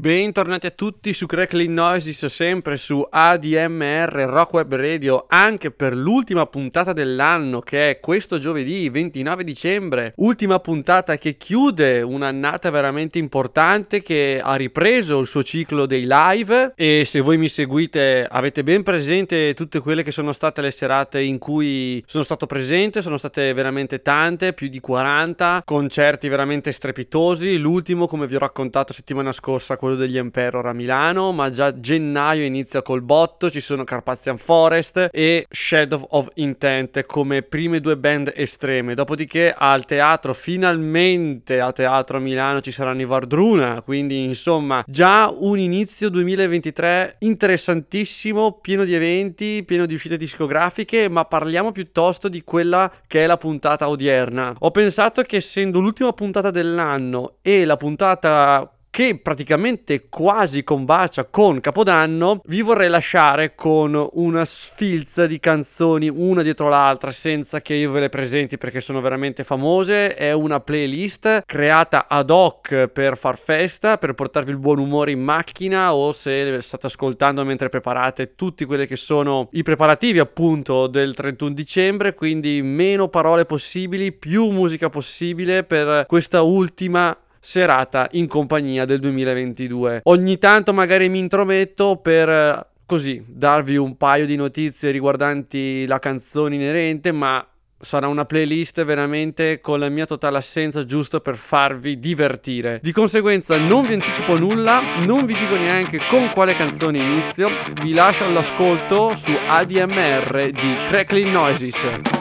Bentornati a tutti su Crackling Noises, sempre su ADMR Rock Web Radio, anche per l'ultima puntata dell'anno che è questo giovedì 29 dicembre, ultima puntata che chiude un'annata veramente importante che ha ripreso il suo ciclo dei live. E se voi mi seguite avete ben presente tutte quelle che sono state le serate in cui sono stato presente, sono state veramente tante, più di 40, concerti veramente strepitosi, l'ultimo come vi ho raccontato settimana scorsa quello degli Emperor a Milano, ma già gennaio inizia col botto, ci sono Carpathian Forest e Shadow of Intent come prime due band estreme. Dopodiché al teatro, finalmente a teatro a Milano ci saranno i Vardruna, quindi insomma già un inizio 2023 interessantissimo, pieno di eventi, pieno di uscite discografiche, ma parliamo piuttosto di quella che è la puntata odierna. Ho pensato che essendo l'ultima puntata dell'anno e la puntata che praticamente quasi combacia con Capodanno, vi vorrei lasciare con una sfilza di canzoni una dietro l'altra senza che io ve le presenti perché sono veramente famose. È una playlist creata ad hoc per far festa, per portarvi il buon umore in macchina o se state ascoltando mentre preparate tutti quelli che sono i preparativi appunto del 31 dicembre, quindi meno parole possibili, più musica possibile per questa ultima serata in compagnia del 2022. Ogni tanto magari mi intrometto per eh, così darvi un paio di notizie riguardanti la canzone inerente, ma sarà una playlist veramente con la mia totale assenza giusto per farvi divertire. Di conseguenza non vi anticipo nulla, non vi dico neanche con quale canzone inizio, vi lascio all'ascolto su ADMR di Crackling Noises.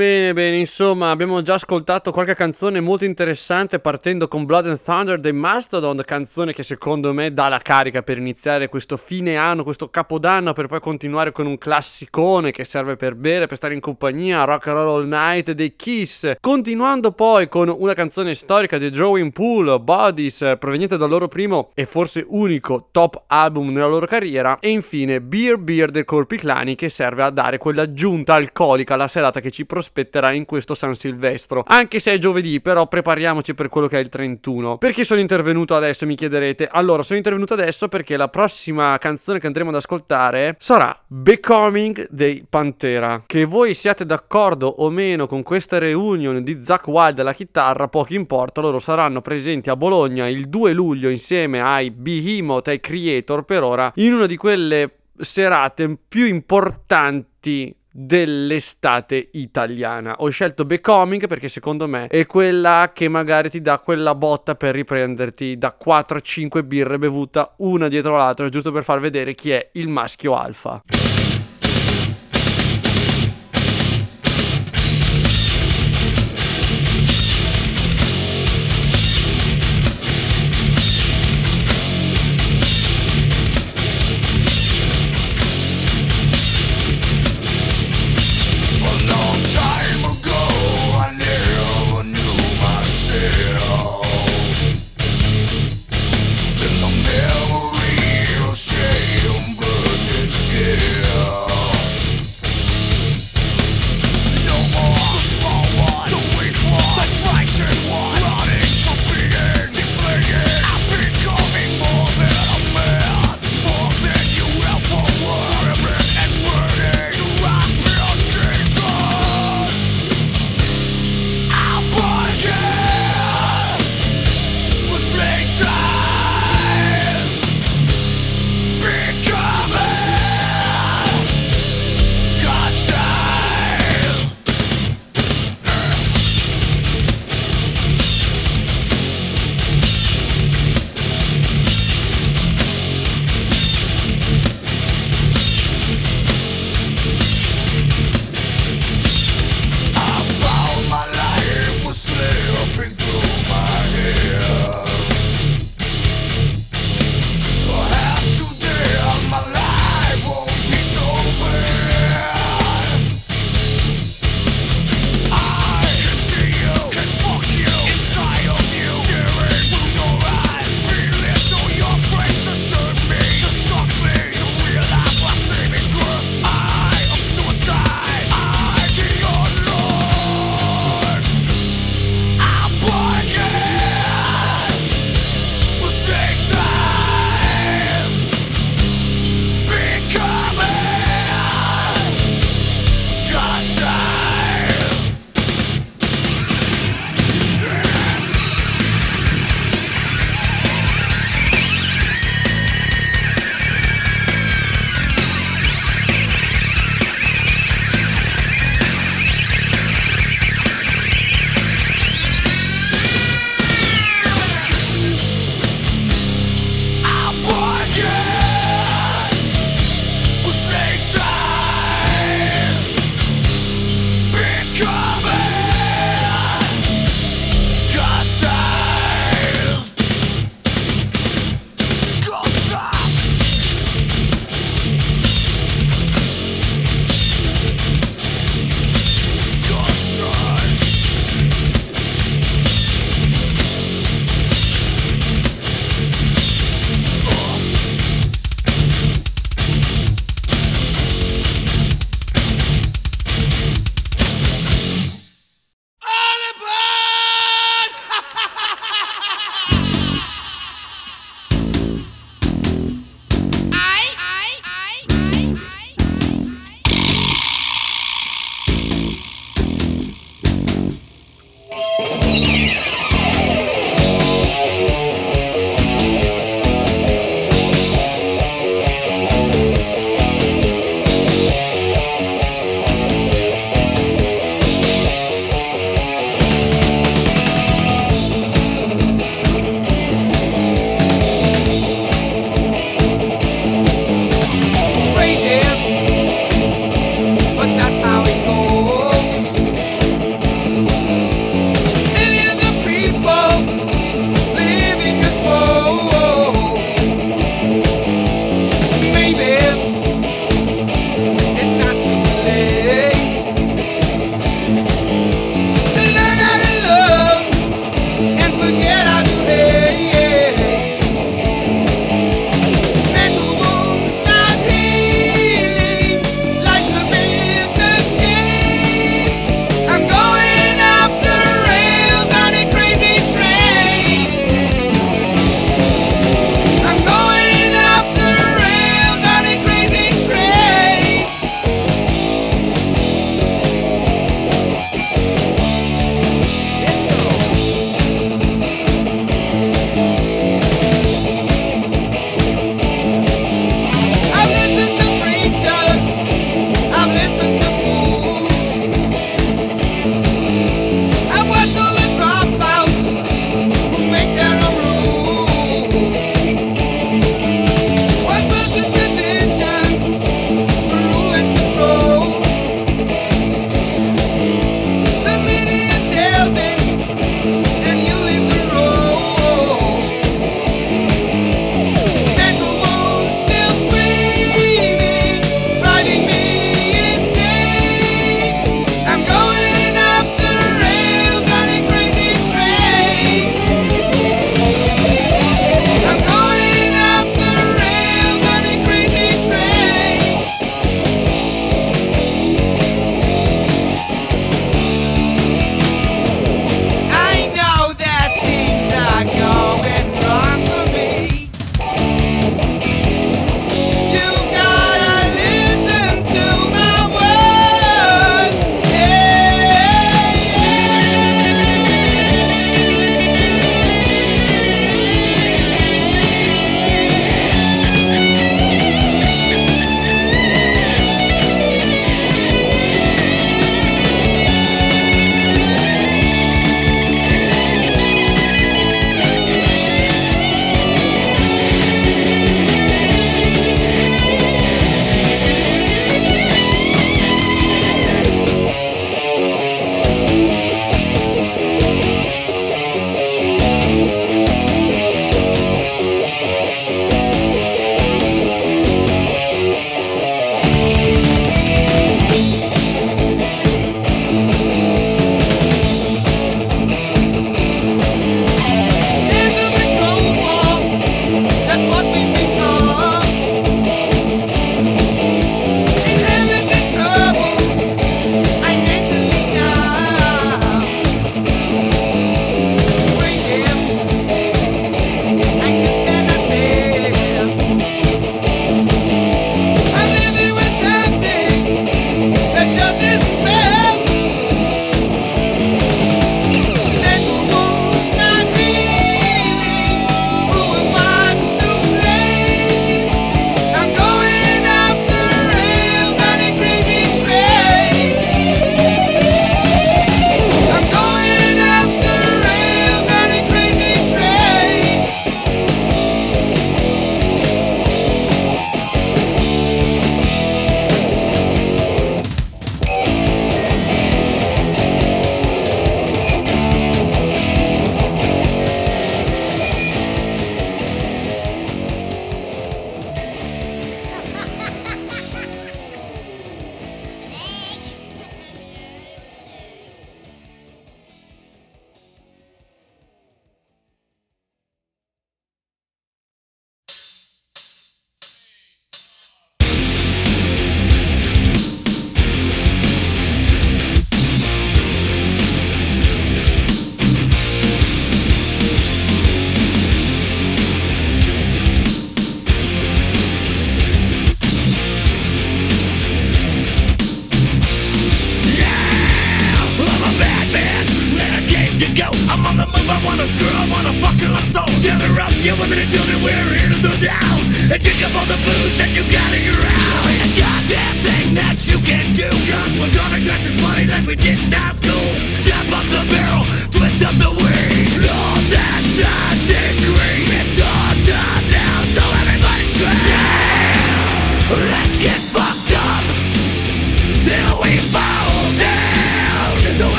Bene, bene, insomma, abbiamo già ascoltato qualche canzone molto interessante partendo con Blood and Thunder dei Mastodon, canzone che secondo me dà la carica per iniziare questo fine anno, questo capodanno, per poi continuare con un classicone che serve per bere, per stare in compagnia, Rock and Roll All Night dei Kiss, continuando poi con una canzone storica di Drawing Pool, Bodies, proveniente dal loro primo e forse unico top album nella loro carriera, e infine Beer Beer dei Corpi Clani che serve a dare quell'aggiunta alcolica alla serata che ci prospetterà in questo San Silvestro. Anche se è giovedì, però prepariamoci per quello che è il 31. Perché sono intervenuto adesso, mi chiederete? Allora, sono intervenuto adesso perché la prossima canzone che andremo ad ascoltare sarà Becoming dei Pantera. Che voi siate d'accordo o meno con questa reunion di Zack Wild alla chitarra, poco importa, loro saranno presenti a Bologna il 2 luglio insieme ai Behemoth e ai Creator per ora in una di quelle serate più importanti dell'estate italiana. Ho scelto Becoming perché secondo me è quella che magari ti dà quella botta per riprenderti da 4-5 birre bevuta una dietro l'altra, giusto per far vedere chi è il maschio alfa.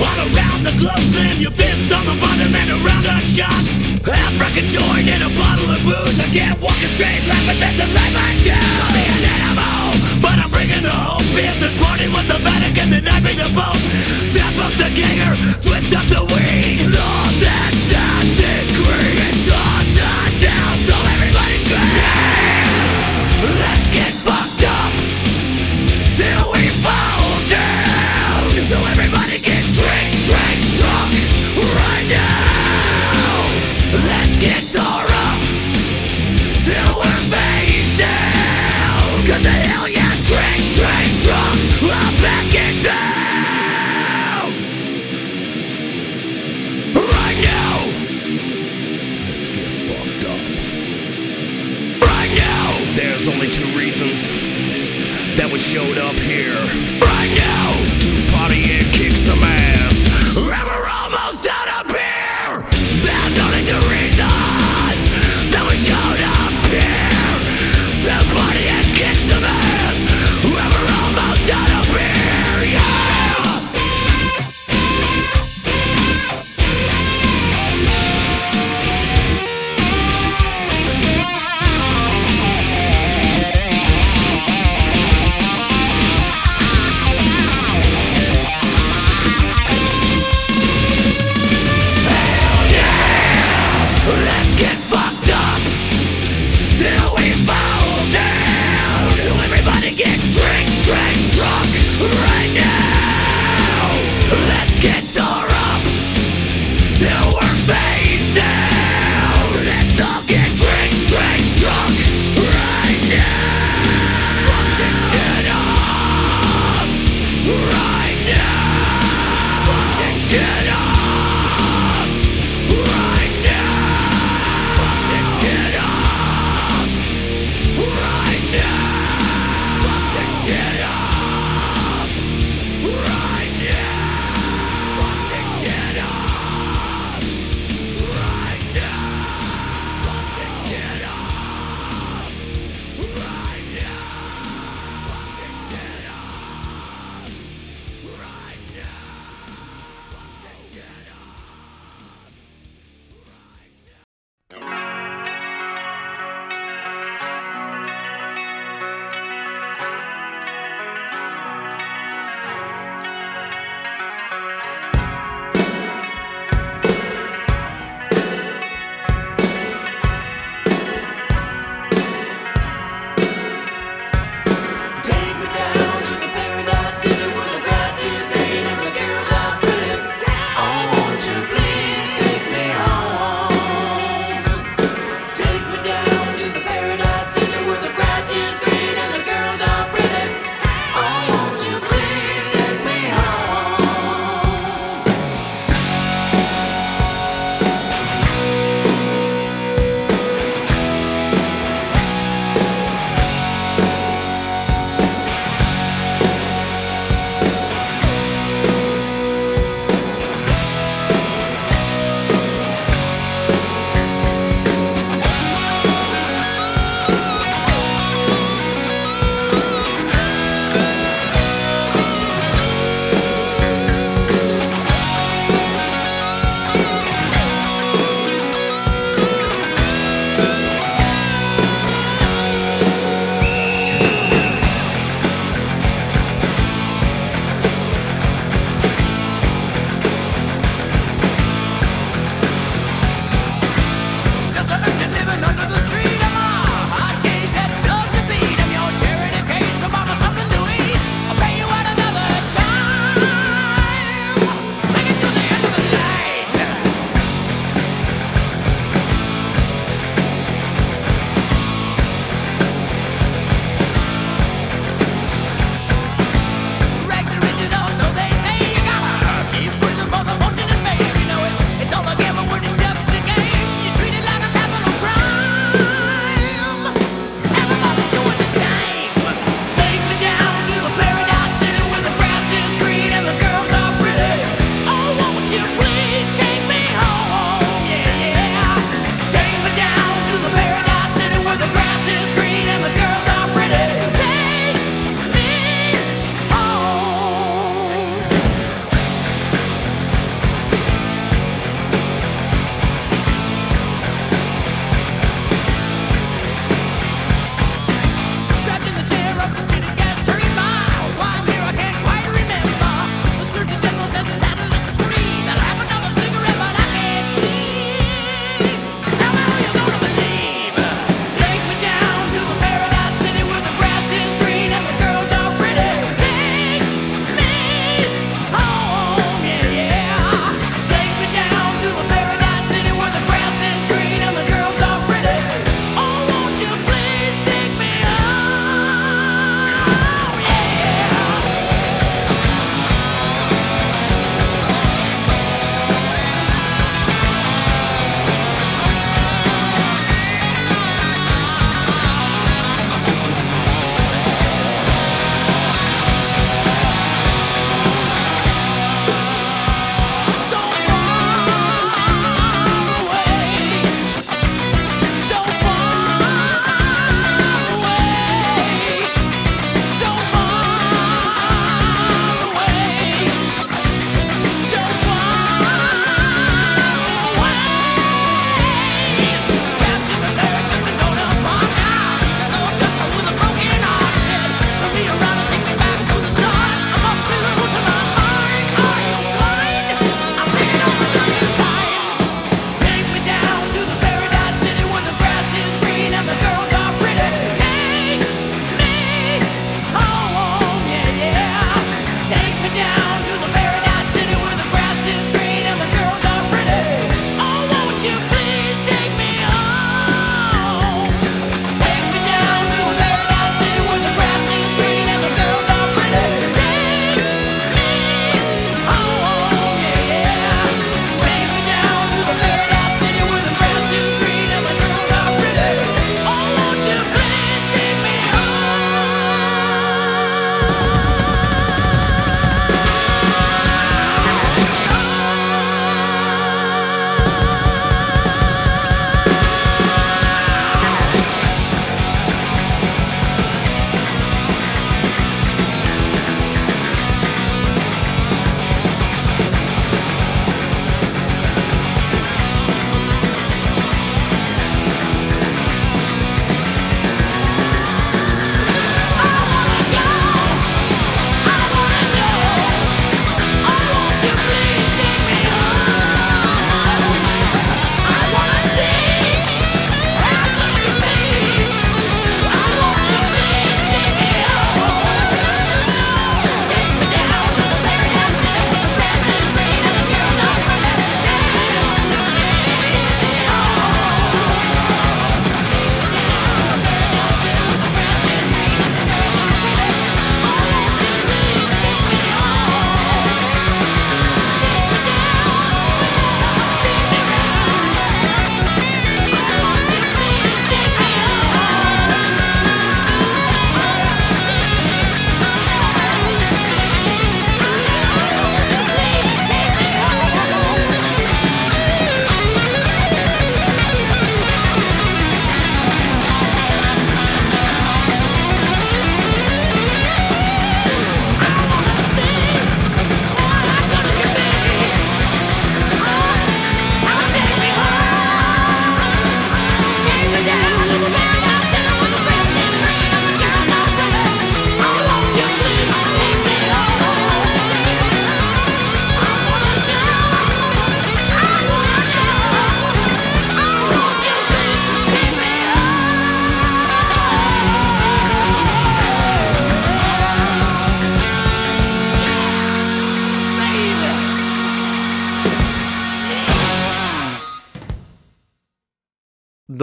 All around the globe, slam your fist on the bottom and around our shots. Half rock a joint and a bottle of booze. I can't walk a straight line, but that's the life I choose. I'll be an animal, but I'm bringing the hope. If this party was the Vatican, then I'd be the Pope. Tap up the ganger, twist up the weed. Lost and that's. showed up here right now.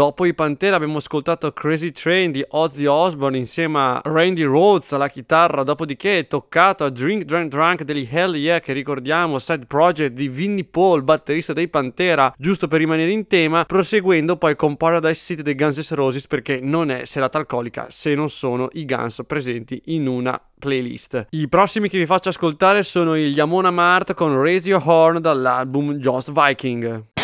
Dopo i Pantera abbiamo ascoltato Crazy Train di Ozzy Osbourne insieme a Randy Rhodes alla chitarra, dopodiché è toccato a Drink Drunk Drunk degli Hell Yeah che ricordiamo, side project di Vinnie Paul, batterista dei Pantera, giusto per rimanere in tema, proseguendo poi con Paradise City dei Guns N' Roses perché non è serata alcolica se non sono i Guns presenti in una playlist. I prossimi che vi faccio ascoltare sono gli Amona Mart con Raise Your Horn dall'album Just Viking.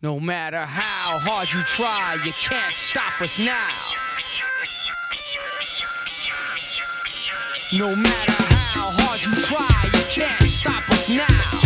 No matter how hard you try, you can't stop us now. No matter how hard you try, you can't stop us now.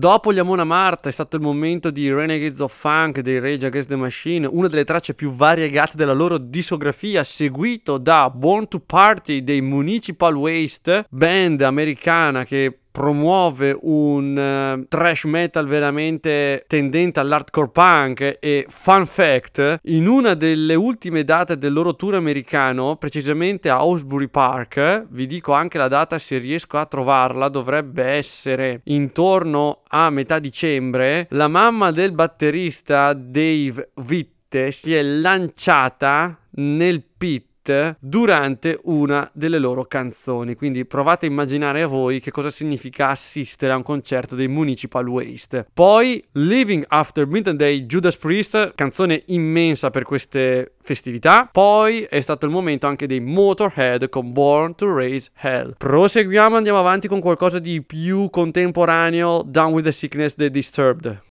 Dopo gli Amona Marta è stato il momento di Renegades of Funk dei Rage Against the Machine, una delle tracce più variegate della loro discografia, seguito da Born to Party dei Municipal Waste, band americana che promuove un eh, trash metal veramente tendente all'hardcore punk e fun fact in una delle ultime date del loro tour americano precisamente a Osbury Park vi dico anche la data se riesco a trovarla dovrebbe essere intorno a metà dicembre la mamma del batterista Dave Witte si è lanciata nel pit durante una delle loro canzoni. Quindi provate a immaginare a voi che cosa significa assistere a un concerto dei Municipal Waste. Poi Living After Midnight Judas Priest, canzone immensa per queste festività. Poi è stato il momento anche dei Motorhead con Born to Raise Hell. Proseguiamo, andiamo avanti con qualcosa di più contemporaneo, Down with the Sickness dei Disturbed.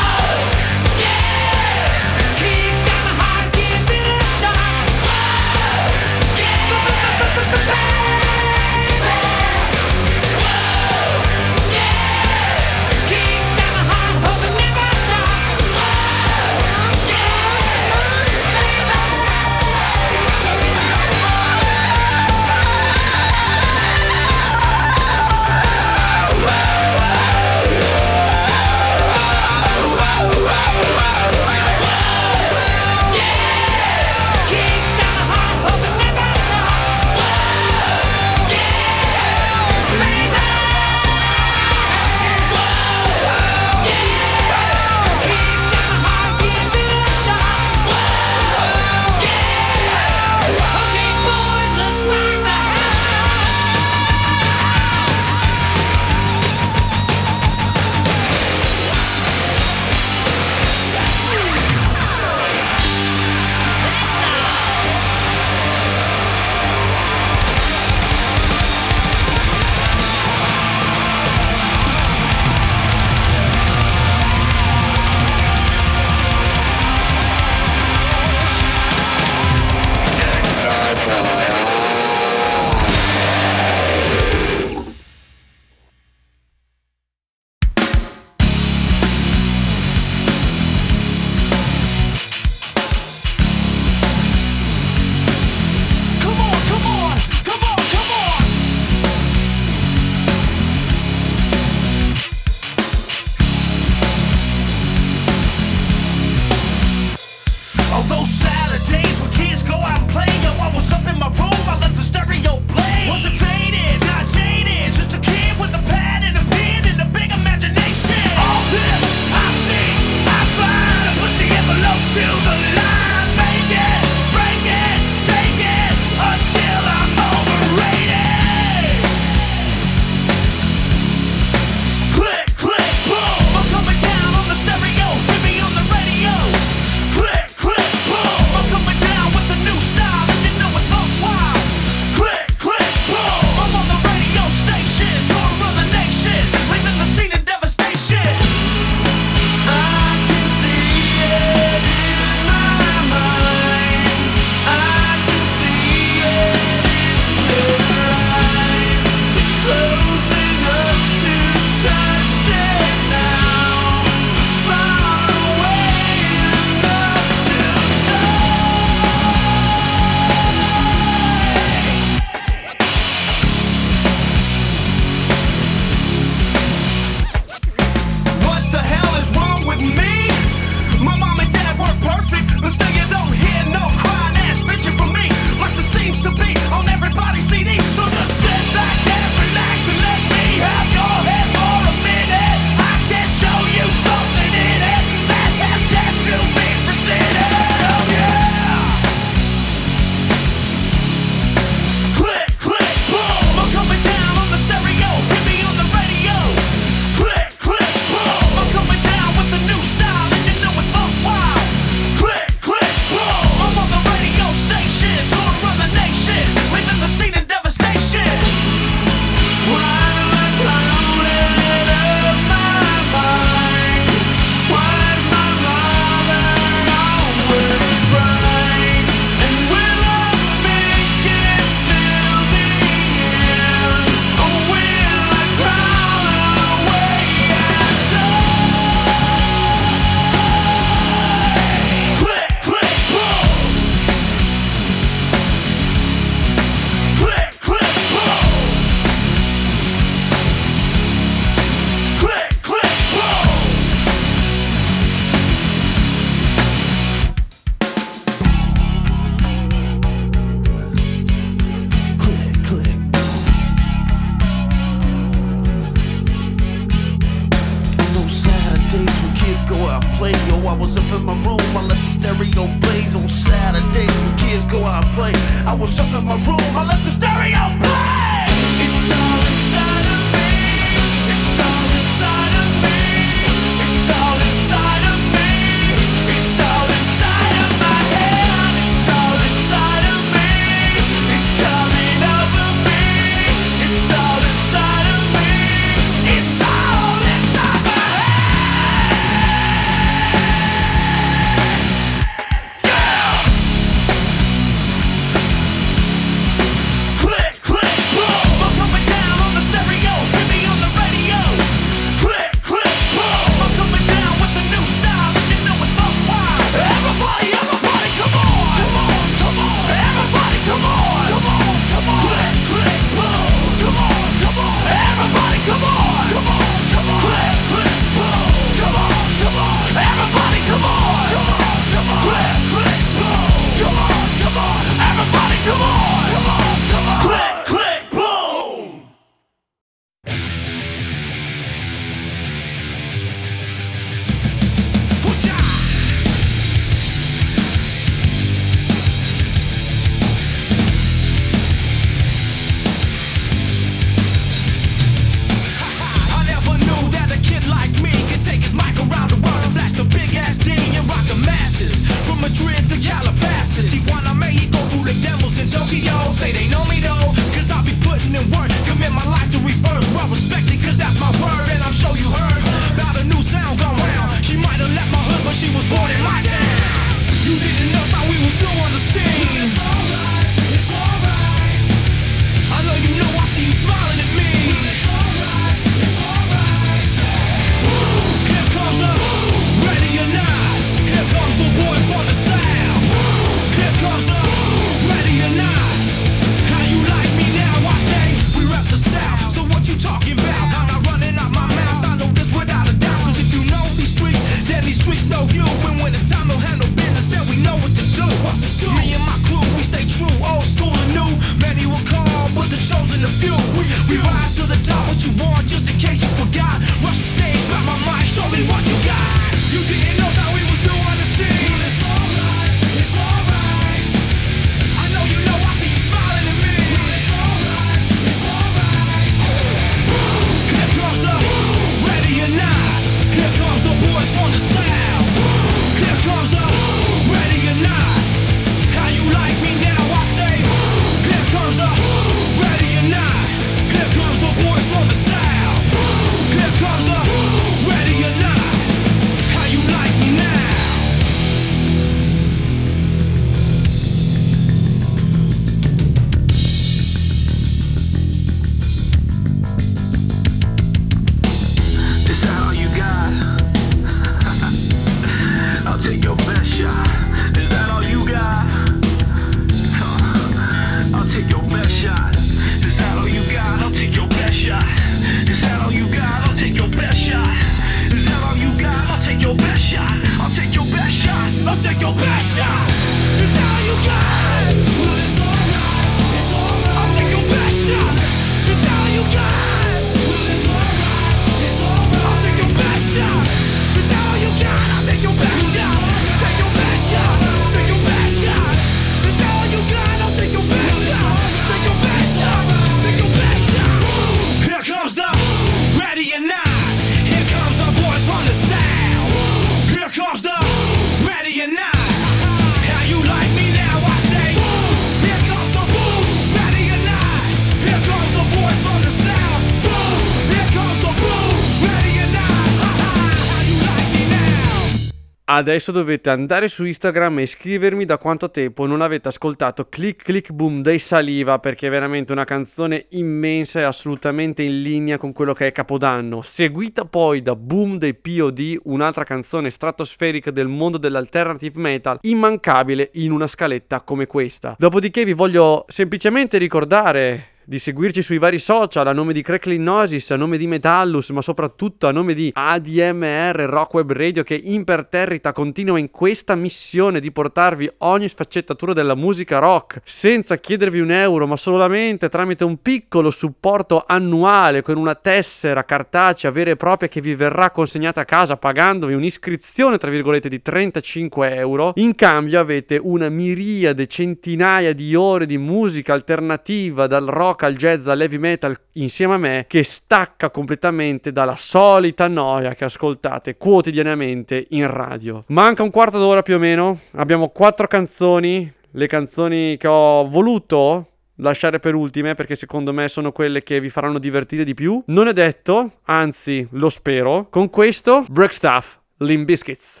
Adesso dovete andare su Instagram e scrivermi da quanto tempo non avete ascoltato Click Click Boom dei Saliva perché è veramente una canzone immensa e assolutamente in linea con quello che è Capodanno. Seguita poi da Boom dei POD, un'altra canzone stratosferica del mondo dell'alternative metal, immancabile in una scaletta come questa. Dopodiché vi voglio semplicemente ricordare di seguirci sui vari social a nome di Crackling Nosis, a nome di Metallus, ma soprattutto a nome di ADMR Rock Web Radio che imperterrita continua in questa missione di portarvi ogni sfaccettatura della musica rock senza chiedervi un euro, ma solamente tramite un piccolo supporto annuale con una tessera cartacea vera e propria che vi verrà consegnata a casa pagandovi un'iscrizione tra virgolette di 35 euro. In cambio avete una miriade, centinaia di ore di musica alternativa dal rock al jazz al heavy metal insieme a me che stacca completamente dalla solita noia che ascoltate quotidianamente in radio. Manca un quarto d'ora più o meno, abbiamo quattro canzoni, le canzoni che ho voluto lasciare per ultime perché secondo me sono quelle che vi faranno divertire di più. Non è detto, anzi lo spero. Con questo, Break Stuff, Biscuits.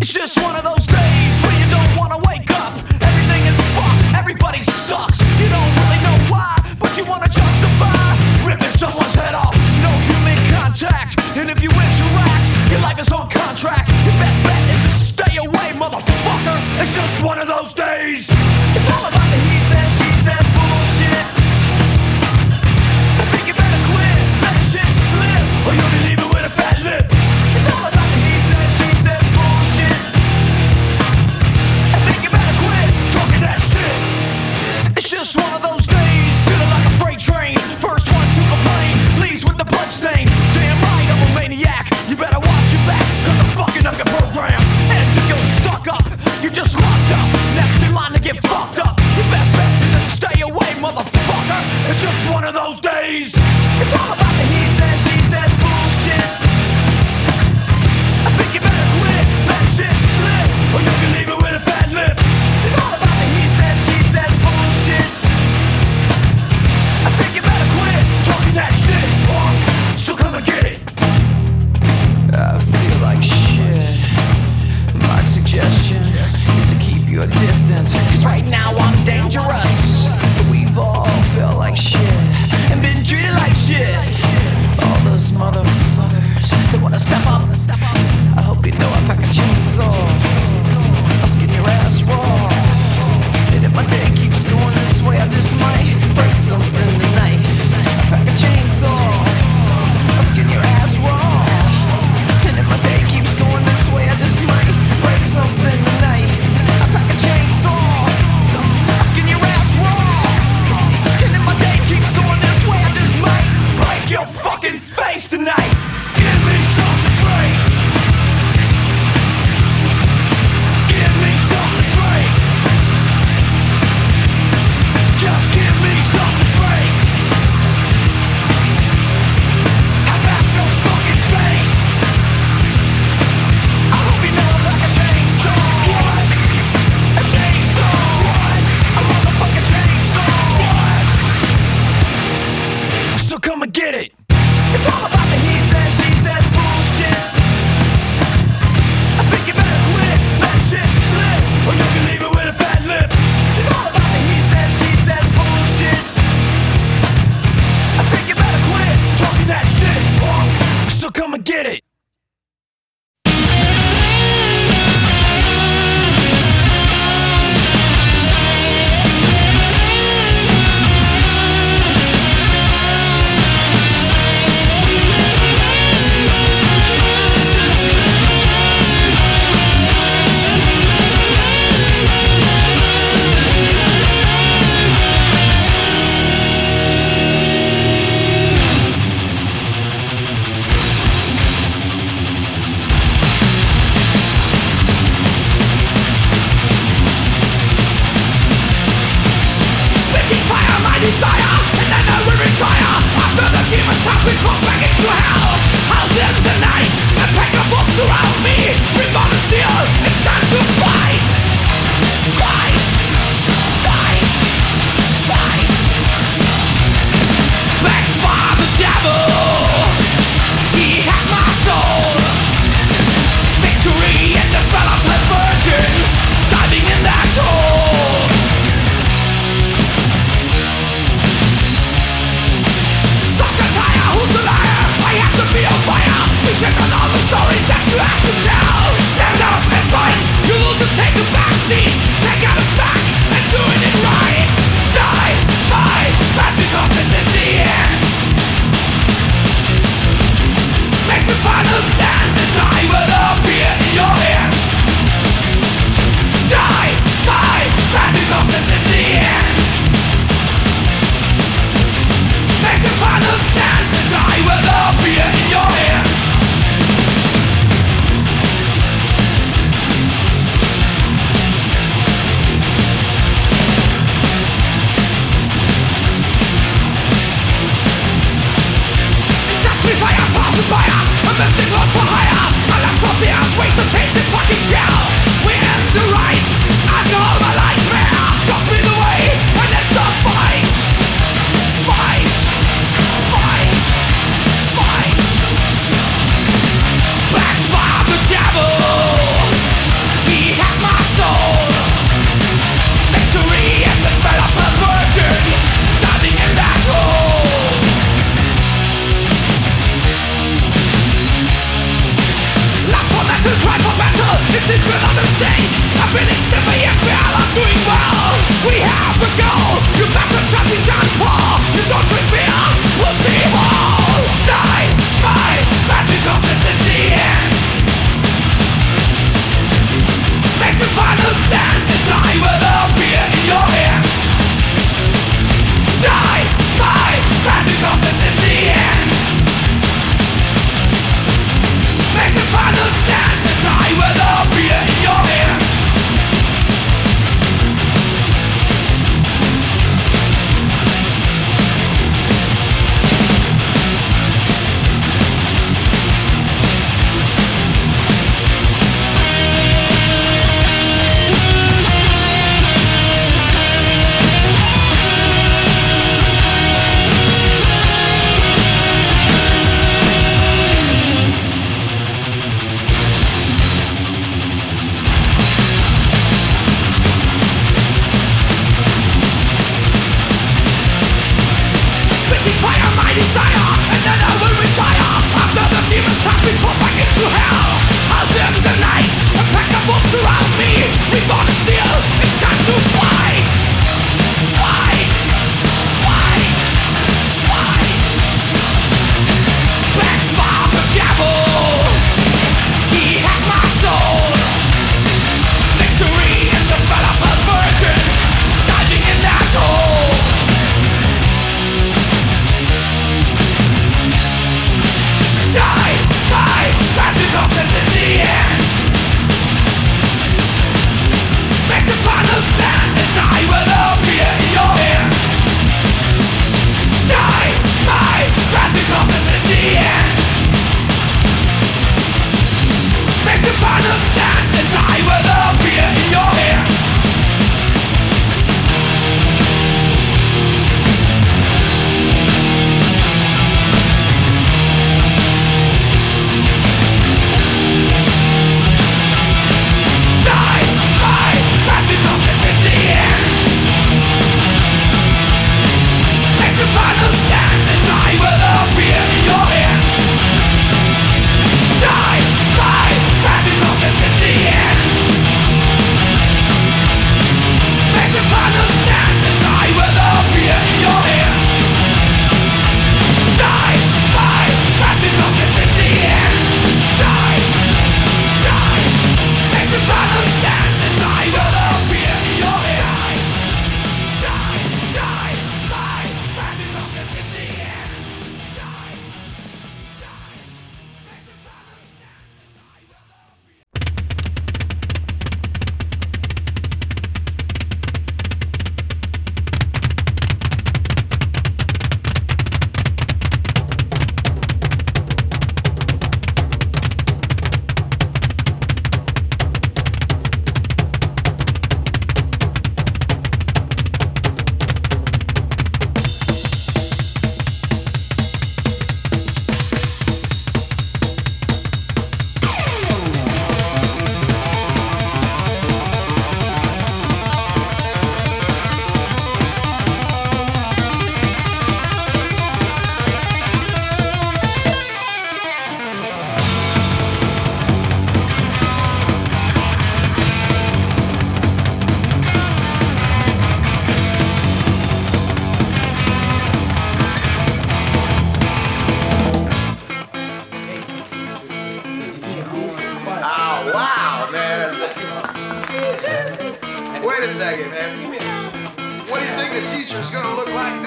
It's just one of those everybody sucks. You don't really know why, but you wanna justify ripping someone's head off. No human contact, and if you interact, your life is on contract. Your best bet is to stay away, motherfucker. It's just one of those days. It's all about the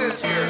this year?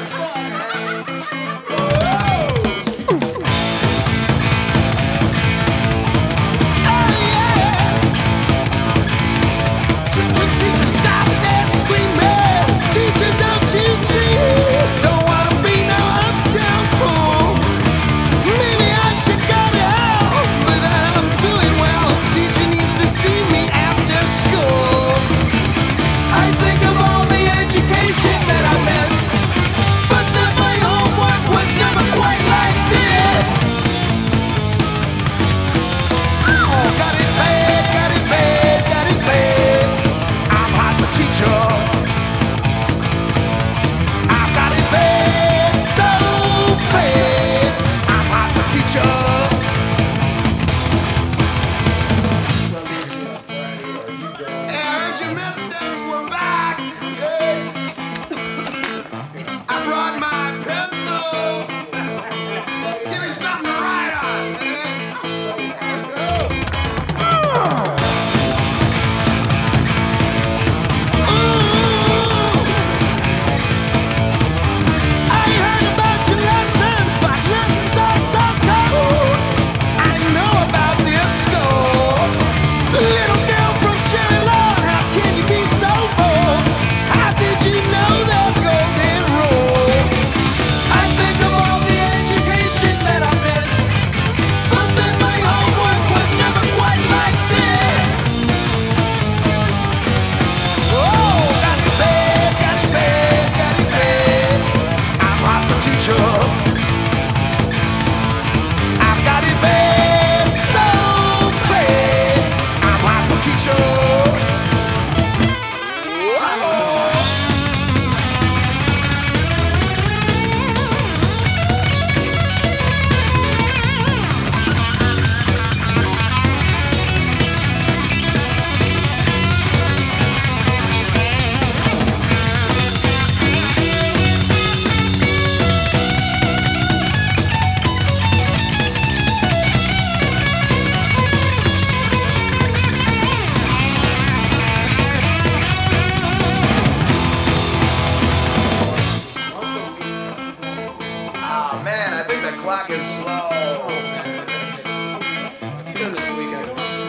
Clock is slow.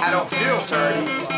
I don't feel dirty.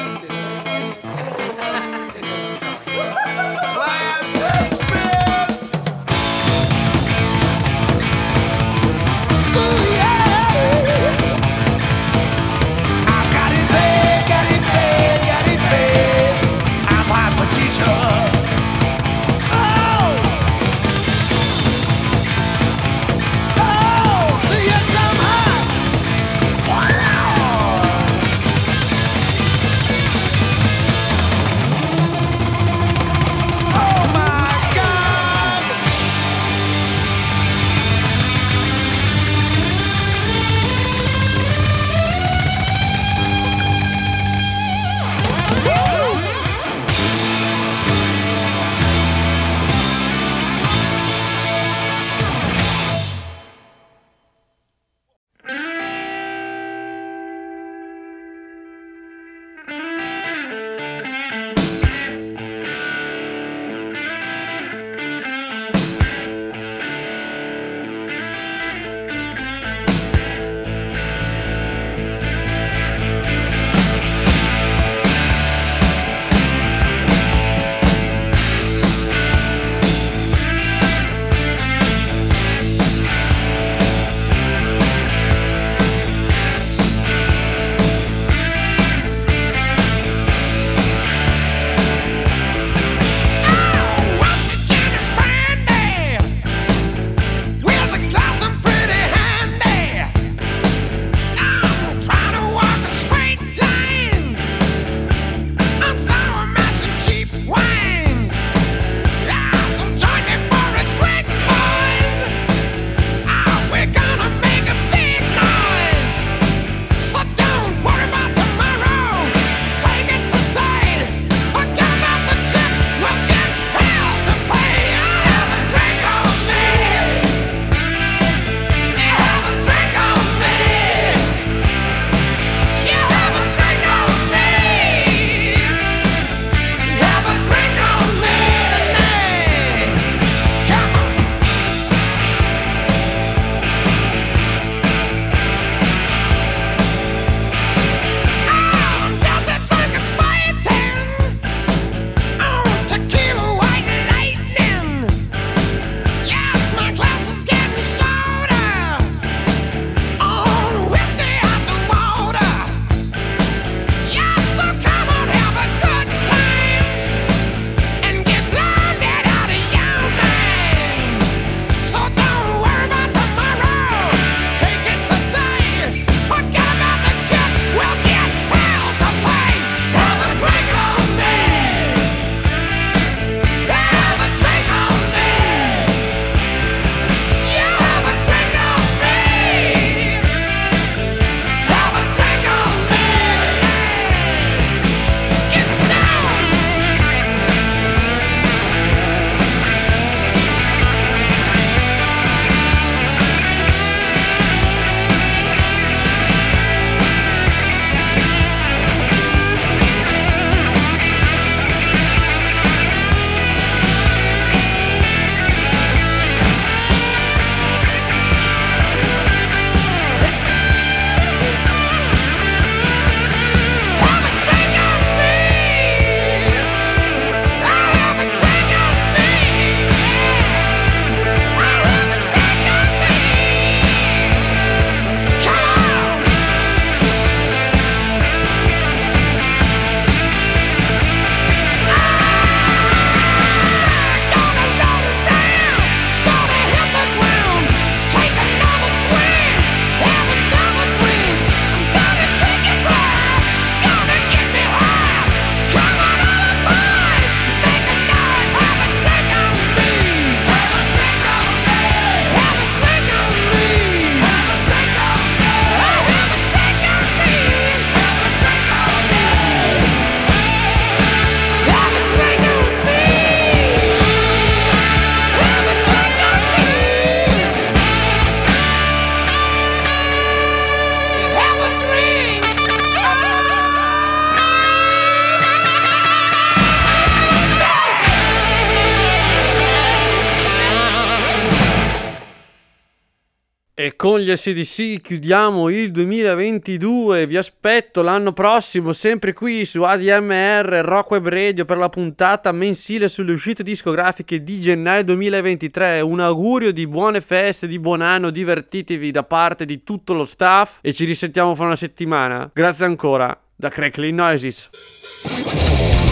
Gli SDC chiudiamo il 2022. Vi aspetto l'anno prossimo, sempre qui su ADMR Rock Web Radio per la puntata mensile sulle uscite discografiche di gennaio 2023. Un augurio di buone feste, di buon anno, divertitevi da parte di tutto lo staff e ci risentiamo fra una settimana. Grazie ancora da Crackling Noises.